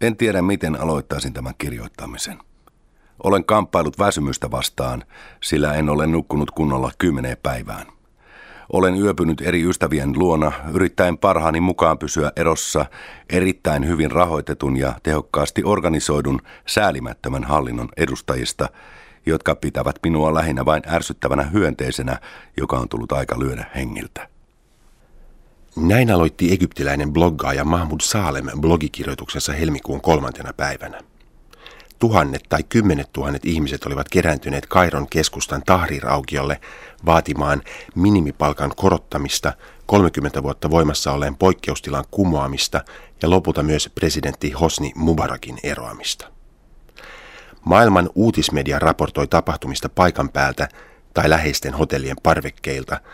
En tiedä, miten aloittaisin tämän kirjoittamisen. Olen kamppailut väsymystä vastaan, sillä en ole nukkunut kunnolla kymmeneen päivään. Olen yöpynyt eri ystävien luona, yrittäen parhaani mukaan pysyä erossa erittäin hyvin rahoitetun ja tehokkaasti organisoidun säälimättömän hallinnon edustajista, jotka pitävät minua lähinnä vain ärsyttävänä hyönteisenä, joka on tullut aika lyödä hengiltä. Näin aloitti egyptiläinen bloggaaja Mahmud Salem blogikirjoituksensa helmikuun kolmantena päivänä. Tuhannet tai kymmenet tuhannet ihmiset olivat kerääntyneet Kairon keskustan Tahrir-aukiolle vaatimaan minimipalkan korottamista, 30 vuotta voimassa olleen poikkeustilan kumoamista ja lopulta myös presidentti Hosni Mubarakin eroamista. Maailman uutismedia raportoi tapahtumista paikan päältä tai läheisten hotellien parvekkeilta –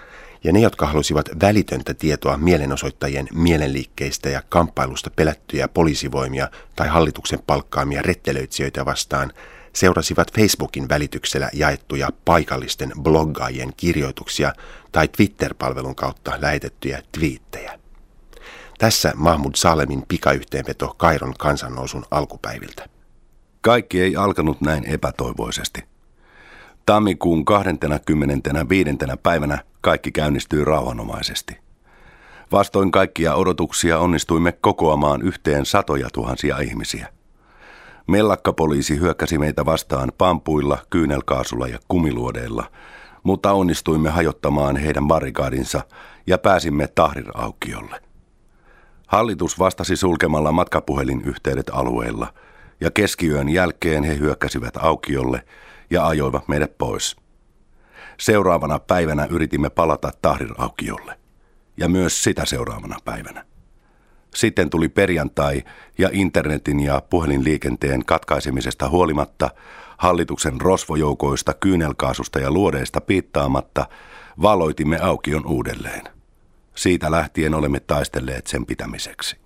ja ne, jotka halusivat välitöntä tietoa mielenosoittajien mielenliikkeistä ja kamppailusta pelättyjä poliisivoimia tai hallituksen palkkaamia rettelöitsijöitä vastaan, seurasivat Facebookin välityksellä jaettuja paikallisten bloggaajien kirjoituksia tai Twitter-palvelun kautta lähetettyjä twiittejä. Tässä Mahmud Salemin pikayhteenveto Kairon kansannousun alkupäiviltä. Kaikki ei alkanut näin epätoivoisesti. Tammikuun 25. päivänä kaikki käynnistyi rauhanomaisesti. Vastoin kaikkia odotuksia onnistuimme kokoamaan yhteen satoja tuhansia ihmisiä. Mellakkapoliisi hyökkäsi meitä vastaan pampuilla, kyynelkaasulla ja kumiluodeilla, mutta onnistuimme hajottamaan heidän barrikaadinsa ja pääsimme Tahrir-aukiolle. Hallitus vastasi sulkemalla matkapuhelinyhteydet alueella, ja keskiyön jälkeen he hyökkäsivät aukiolle ja ajoivat meidät pois – Seuraavana päivänä yritimme palata Tahrir-aukiolle. Ja myös sitä seuraavana päivänä. Sitten tuli perjantai ja internetin ja puhelinliikenteen katkaisemisesta huolimatta, hallituksen rosvojoukoista, kyynelkaasusta ja luodeista piittaamatta, valoitimme aukion uudelleen. Siitä lähtien olemme taistelleet sen pitämiseksi.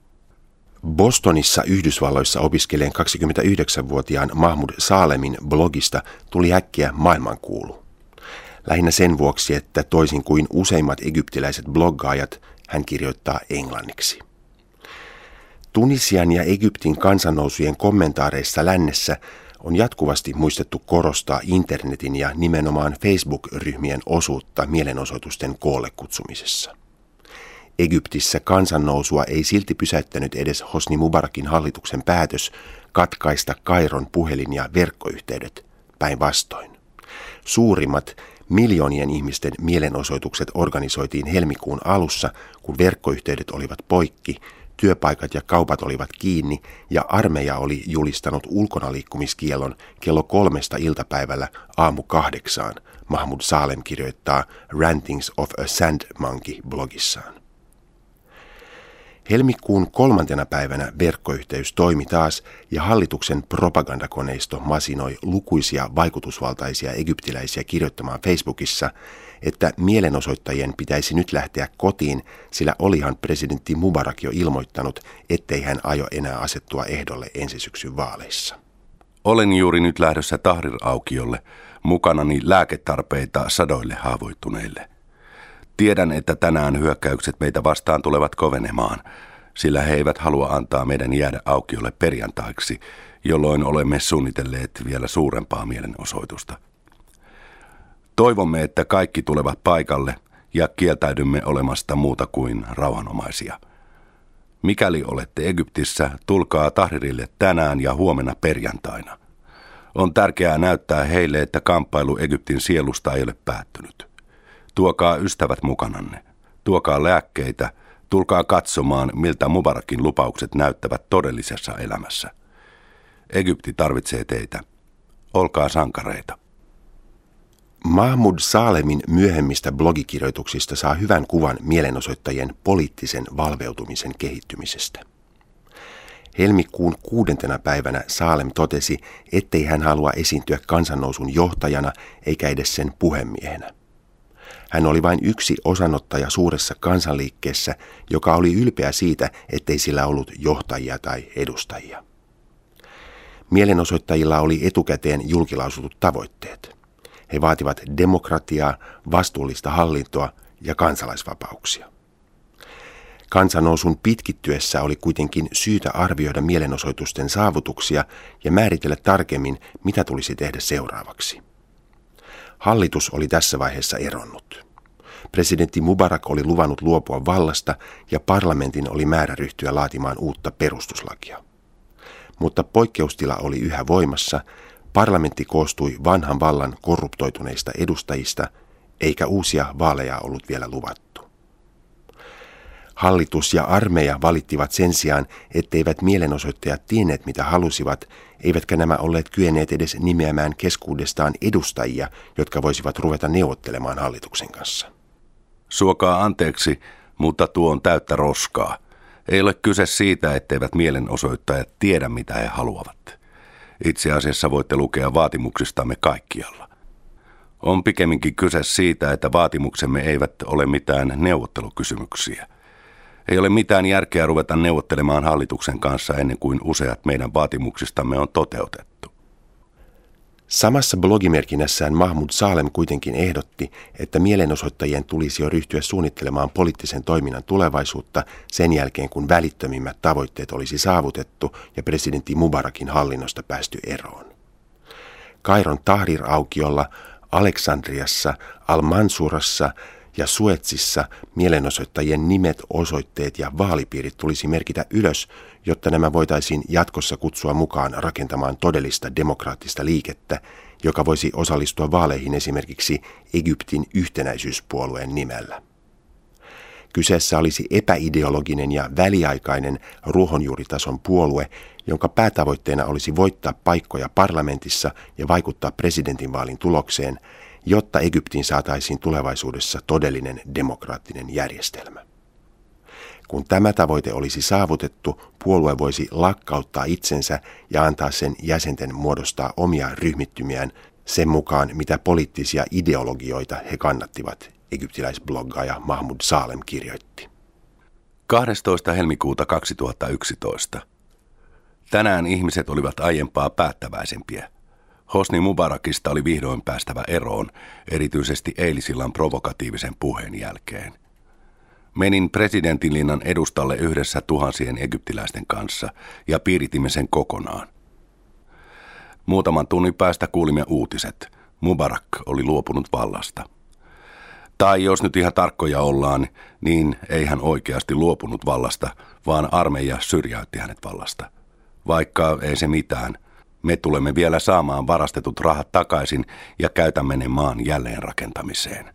Bostonissa Yhdysvalloissa opiskeleen 29-vuotiaan Mahmud Salemin blogista tuli äkkiä maailmankuulu. Lähinnä sen vuoksi, että toisin kuin useimmat egyptiläiset bloggaajat, hän kirjoittaa englanniksi. Tunisian ja Egyptin kansannousujen kommentaareissa lännessä on jatkuvasti muistettu korostaa internetin ja nimenomaan Facebook-ryhmien osuutta mielenosoitusten koolle kutsumisessa. Egyptissä kansannousua ei silti pysäyttänyt edes Hosni Mubarakin hallituksen päätös katkaista Kairon puhelin- ja verkkoyhteydet päinvastoin. Suurimmat Miljoonien ihmisten mielenosoitukset organisoitiin helmikuun alussa, kun verkkoyhteydet olivat poikki, työpaikat ja kaupat olivat kiinni ja armeija oli julistanut ulkonaliikkumiskielon kello kolmesta iltapäivällä aamu kahdeksaan, Mahmud Salem kirjoittaa Rantings of a Sand Monkey blogissaan. Helmikuun kolmantena päivänä verkkoyhteys toimi taas ja hallituksen propagandakoneisto masinoi lukuisia vaikutusvaltaisia egyptiläisiä kirjoittamaan Facebookissa, että mielenosoittajien pitäisi nyt lähteä kotiin, sillä olihan presidentti Mubarak jo ilmoittanut, ettei hän aio enää asettua ehdolle ensi syksyn vaaleissa. Olen juuri nyt lähdössä Tahrir-aukiolle, mukanani lääketarpeita sadoille haavoittuneille. Tiedän, että tänään hyökkäykset meitä vastaan tulevat kovenemaan, sillä he eivät halua antaa meidän jäädä aukiolle perjantaiksi, jolloin olemme suunnitelleet vielä suurempaa mielenosoitusta. Toivomme, että kaikki tulevat paikalle ja kieltäydymme olemasta muuta kuin rauhanomaisia. Mikäli olette Egyptissä, tulkaa Tahrirille tänään ja huomenna perjantaina. On tärkeää näyttää heille, että kamppailu Egyptin sielusta ei ole päättynyt. Tuokaa ystävät mukananne. Tuokaa lääkkeitä. Tulkaa katsomaan, miltä Mubarakin lupaukset näyttävät todellisessa elämässä. Egypti tarvitsee teitä. Olkaa sankareita. Mahmud Salemin myöhemmistä blogikirjoituksista saa hyvän kuvan mielenosoittajien poliittisen valveutumisen kehittymisestä. Helmikuun kuudentena päivänä Saalem totesi, ettei hän halua esiintyä kansannousun johtajana eikä edes sen puhemiehenä. Hän oli vain yksi osanottaja suuressa kansanliikkeessä, joka oli ylpeä siitä, ettei sillä ollut johtajia tai edustajia. Mielenosoittajilla oli etukäteen julkilausutut tavoitteet. He vaativat demokratiaa, vastuullista hallintoa ja kansalaisvapauksia. Kansanousun pitkittyessä oli kuitenkin syytä arvioida mielenosoitusten saavutuksia ja määritellä tarkemmin, mitä tulisi tehdä seuraavaksi. Hallitus oli tässä vaiheessa eronnut. Presidentti Mubarak oli luvannut luopua vallasta ja parlamentin oli määrä ryhtyä laatimaan uutta perustuslakia. Mutta poikkeustila oli yhä voimassa, parlamentti koostui vanhan vallan korruptoituneista edustajista, eikä uusia vaaleja ollut vielä luvattu. Hallitus ja armeija valittivat sen sijaan, etteivät mielenosoittajat tienneet mitä halusivat, eivätkä nämä olleet kyenneet edes nimeämään keskuudestaan edustajia, jotka voisivat ruveta neuvottelemaan hallituksen kanssa. Suokaa anteeksi, mutta tuo on täyttä roskaa. Ei ole kyse siitä, etteivät mielenosoittajat tiedä, mitä he haluavat. Itse asiassa voitte lukea vaatimuksistamme kaikkialla. On pikemminkin kyse siitä, että vaatimuksemme eivät ole mitään neuvottelukysymyksiä. Ei ole mitään järkeä ruveta neuvottelemaan hallituksen kanssa ennen kuin useat meidän vaatimuksistamme on toteutettu. Samassa blogimerkinnässään Mahmud Salem kuitenkin ehdotti, että mielenosoittajien tulisi jo ryhtyä suunnittelemaan poliittisen toiminnan tulevaisuutta sen jälkeen, kun välittömimmät tavoitteet olisi saavutettu ja presidentti Mubarakin hallinnosta päästy eroon. Kairon Tahrir-aukiolla, Aleksandriassa, Al-Mansurassa ja Suetsissa mielenosoittajien nimet, osoitteet ja vaalipiirit tulisi merkitä ylös, jotta nämä voitaisiin jatkossa kutsua mukaan rakentamaan todellista demokraattista liikettä, joka voisi osallistua vaaleihin esimerkiksi Egyptin yhtenäisyyspuolueen nimellä. Kyseessä olisi epäideologinen ja väliaikainen ruohonjuuritason puolue, jonka päätavoitteena olisi voittaa paikkoja parlamentissa ja vaikuttaa presidentinvaalin tulokseen – jotta Egyptiin saataisiin tulevaisuudessa todellinen demokraattinen järjestelmä. Kun tämä tavoite olisi saavutettu, puolue voisi lakkauttaa itsensä ja antaa sen jäsenten muodostaa omia ryhmittymiään sen mukaan, mitä poliittisia ideologioita he kannattivat, egyptiläisbloggaaja Mahmud Salem kirjoitti. 12. helmikuuta 2011. Tänään ihmiset olivat aiempaa päättäväisempiä. Hosni Mubarakista oli vihdoin päästävä eroon, erityisesti eilisillan provokatiivisen puheen jälkeen. Menin presidentinlinnan edustalle yhdessä tuhansien egyptiläisten kanssa ja piiritimme sen kokonaan. Muutaman tunnin päästä kuulimme uutiset. Mubarak oli luopunut vallasta. Tai jos nyt ihan tarkkoja ollaan, niin ei hän oikeasti luopunut vallasta, vaan armeija syrjäytti hänet vallasta. Vaikka ei se mitään – me tulemme vielä saamaan varastetut rahat takaisin ja käytämme ne maan jälleenrakentamiseen.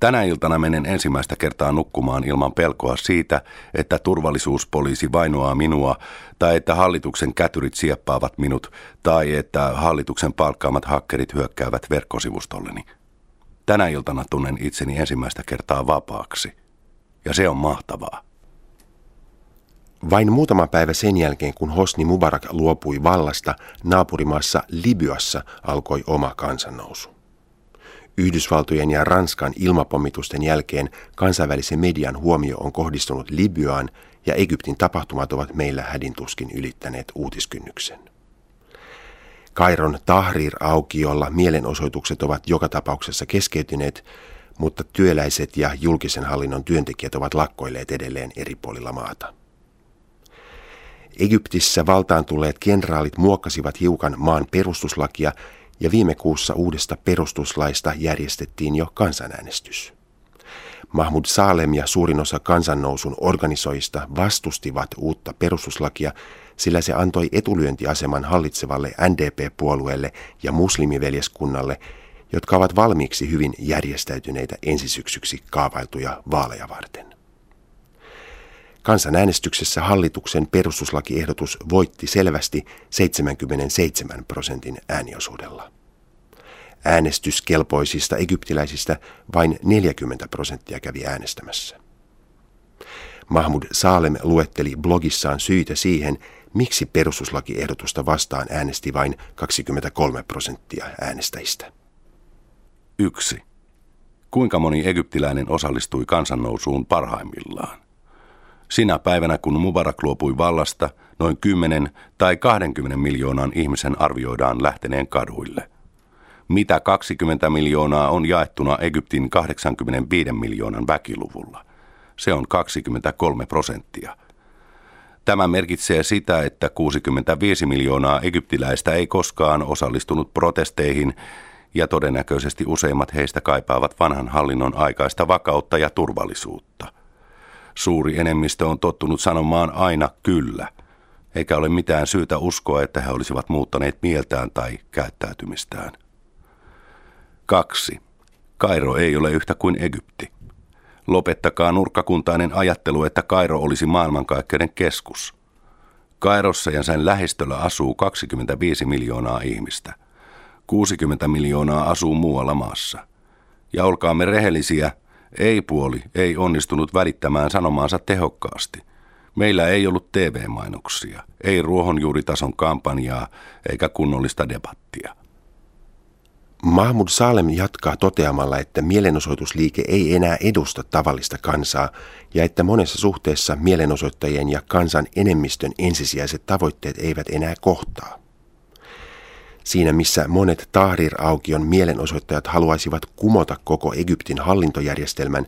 Tänä iltana menen ensimmäistä kertaa nukkumaan ilman pelkoa siitä, että turvallisuuspoliisi vainoaa minua, tai että hallituksen kätyrit sieppaavat minut, tai että hallituksen palkkaamat hakkerit hyökkäävät verkkosivustolleni. Tänä iltana tunnen itseni ensimmäistä kertaa vapaaksi. Ja se on mahtavaa. Vain muutama päivä sen jälkeen, kun Hosni Mubarak luopui vallasta, naapurimaassa Libyassa alkoi oma kansannousu. Yhdysvaltojen ja Ranskan ilmapommitusten jälkeen kansainvälisen median huomio on kohdistunut Libyaan ja Egyptin tapahtumat ovat meillä hädintuskin ylittäneet uutiskynnyksen. Kairon Tahrir-aukiolla mielenosoitukset ovat joka tapauksessa keskeytyneet, mutta työläiset ja julkisen hallinnon työntekijät ovat lakkoilleet edelleen eri puolilla maata. Egyptissä valtaan tulleet kenraalit muokkasivat hiukan maan perustuslakia ja viime kuussa uudesta perustuslaista järjestettiin jo kansanäänestys. Mahmud Salem ja suurin osa kansannousun organisoista vastustivat uutta perustuslakia, sillä se antoi etulyöntiaseman hallitsevalle NDP-puolueelle ja muslimiveljeskunnalle, jotka ovat valmiiksi hyvin järjestäytyneitä ensisyksyksi kaavailtuja vaaleja varten. Kansanäänestyksessä hallituksen perustuslakiehdotus voitti selvästi 77 prosentin ääniosuudella. Äänestyskelpoisista egyptiläisistä vain 40 prosenttia kävi äänestämässä. Mahmud Salem luetteli blogissaan syitä siihen, miksi perustuslakiehdotusta vastaan äänesti vain 23 prosenttia äänestäjistä. 1. Kuinka moni egyptiläinen osallistui kansannousuun parhaimmillaan? Sinä päivänä, kun Mubarak luopui vallasta, noin 10 tai 20 miljoonan ihmisen arvioidaan lähteneen kaduille. Mitä 20 miljoonaa on jaettuna Egyptin 85 miljoonan väkiluvulla? Se on 23 prosenttia. Tämä merkitsee sitä, että 65 miljoonaa egyptiläistä ei koskaan osallistunut protesteihin ja todennäköisesti useimmat heistä kaipaavat vanhan hallinnon aikaista vakautta ja turvallisuutta. Suuri enemmistö on tottunut sanomaan aina kyllä, eikä ole mitään syytä uskoa, että he olisivat muuttaneet mieltään tai käyttäytymistään. 2. Kairo ei ole yhtä kuin Egypti. Lopettakaa nurkkakuntainen ajattelu, että Kairo olisi maailmankaikkeuden keskus. Kairossa ja sen lähistöllä asuu 25 miljoonaa ihmistä. 60 miljoonaa asuu muualla maassa. Ja olkaamme rehellisiä, ei-puoli ei onnistunut välittämään sanomaansa tehokkaasti. Meillä ei ollut TV-mainoksia, ei ruohonjuuritason kampanjaa eikä kunnollista debattia. Mahmud Salem jatkaa toteamalla, että mielenosoitusliike ei enää edusta tavallista kansaa ja että monessa suhteessa mielenosoittajien ja kansan enemmistön ensisijaiset tavoitteet eivät enää kohtaa. Siinä missä monet Tahrir-aukion mielenosoittajat haluaisivat kumota koko Egyptin hallintojärjestelmän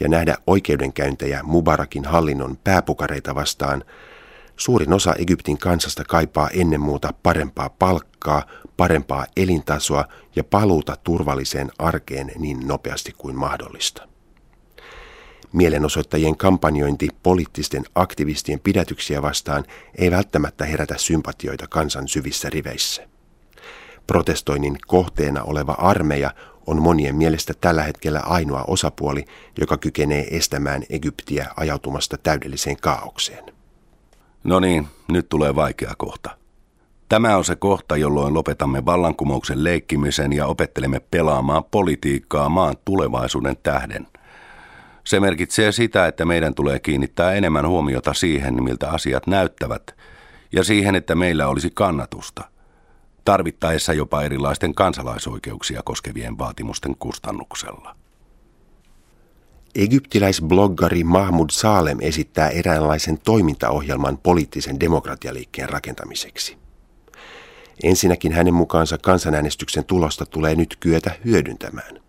ja nähdä oikeudenkäyntejä Mubarakin hallinnon pääpukareita vastaan, suurin osa Egyptin kansasta kaipaa ennen muuta parempaa palkkaa, parempaa elintasoa ja paluuta turvalliseen arkeen niin nopeasti kuin mahdollista. Mielenosoittajien kampanjointi poliittisten aktivistien pidätyksiä vastaan ei välttämättä herätä sympatioita kansan syvissä riveissä. Protestoinnin kohteena oleva armeija on monien mielestä tällä hetkellä ainoa osapuoli, joka kykenee estämään Egyptiä ajautumasta täydelliseen kaaukseen. No niin, nyt tulee vaikea kohta. Tämä on se kohta, jolloin lopetamme vallankumouksen leikkimisen ja opettelemme pelaamaan politiikkaa maan tulevaisuuden tähden. Se merkitsee sitä, että meidän tulee kiinnittää enemmän huomiota siihen, miltä asiat näyttävät, ja siihen, että meillä olisi kannatusta, tarvittaessa jopa erilaisten kansalaisoikeuksia koskevien vaatimusten kustannuksella. Egyptiläisbloggari Mahmud Salem esittää eräänlaisen toimintaohjelman poliittisen demokratialiikkeen rakentamiseksi. Ensinnäkin hänen mukaansa kansanäänestyksen tulosta tulee nyt kyetä hyödyntämään.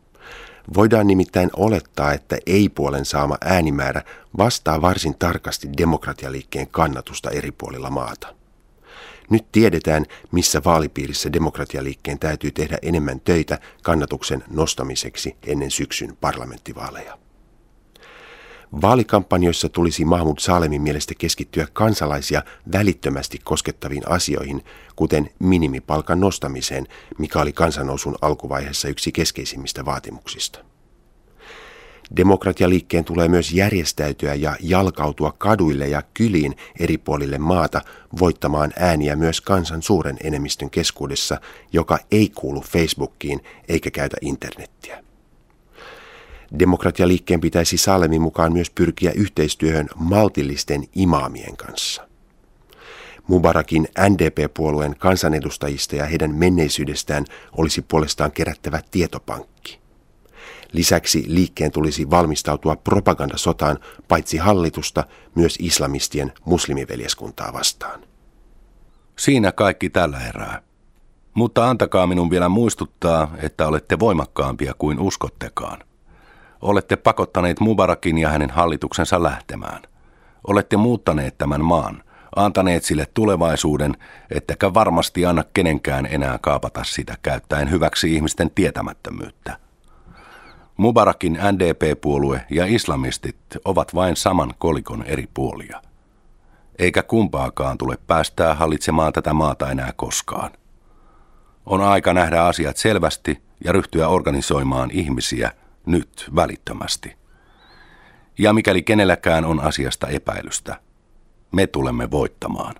Voidaan nimittäin olettaa, että ei-puolen saama äänimäärä vastaa varsin tarkasti demokratialiikkeen kannatusta eri puolilla maata. Nyt tiedetään, missä vaalipiirissä demokratialiikkeen täytyy tehdä enemmän töitä kannatuksen nostamiseksi ennen syksyn parlamenttivaaleja. Vaalikampanjoissa tulisi Mahmud Salemin mielestä keskittyä kansalaisia välittömästi koskettaviin asioihin, kuten minimipalkan nostamiseen, mikä oli kansanousun alkuvaiheessa yksi keskeisimmistä vaatimuksista. Demokratialiikkeen tulee myös järjestäytyä ja jalkautua kaduille ja kyliin eri puolille maata voittamaan ääniä myös kansan suuren enemmistön keskuudessa, joka ei kuulu Facebookiin eikä käytä internettiä. Demokratialiikkeen pitäisi Salemin mukaan myös pyrkiä yhteistyöhön maltillisten imaamien kanssa. Mubarakin NDP-puolueen kansanedustajista ja heidän menneisyydestään olisi puolestaan kerättävä tietopankki. Lisäksi liikkeen tulisi valmistautua propagandasotaan paitsi hallitusta, myös islamistien muslimiveljeskuntaa vastaan. Siinä kaikki tällä erää. Mutta antakaa minun vielä muistuttaa, että olette voimakkaampia kuin uskottekaan. Olette pakottaneet Mubarakin ja hänen hallituksensa lähtemään. Olette muuttaneet tämän maan, antaneet sille tulevaisuuden, ettekä varmasti anna kenenkään enää kaapata sitä käyttäen hyväksi ihmisten tietämättömyyttä. Mubarakin NDP-puolue ja islamistit ovat vain saman kolikon eri puolia. Eikä kumpaakaan tule päästää hallitsemaan tätä maata enää koskaan. On aika nähdä asiat selvästi ja ryhtyä organisoimaan ihmisiä – nyt välittömästi. Ja mikäli kenelläkään on asiasta epäilystä, me tulemme voittamaan.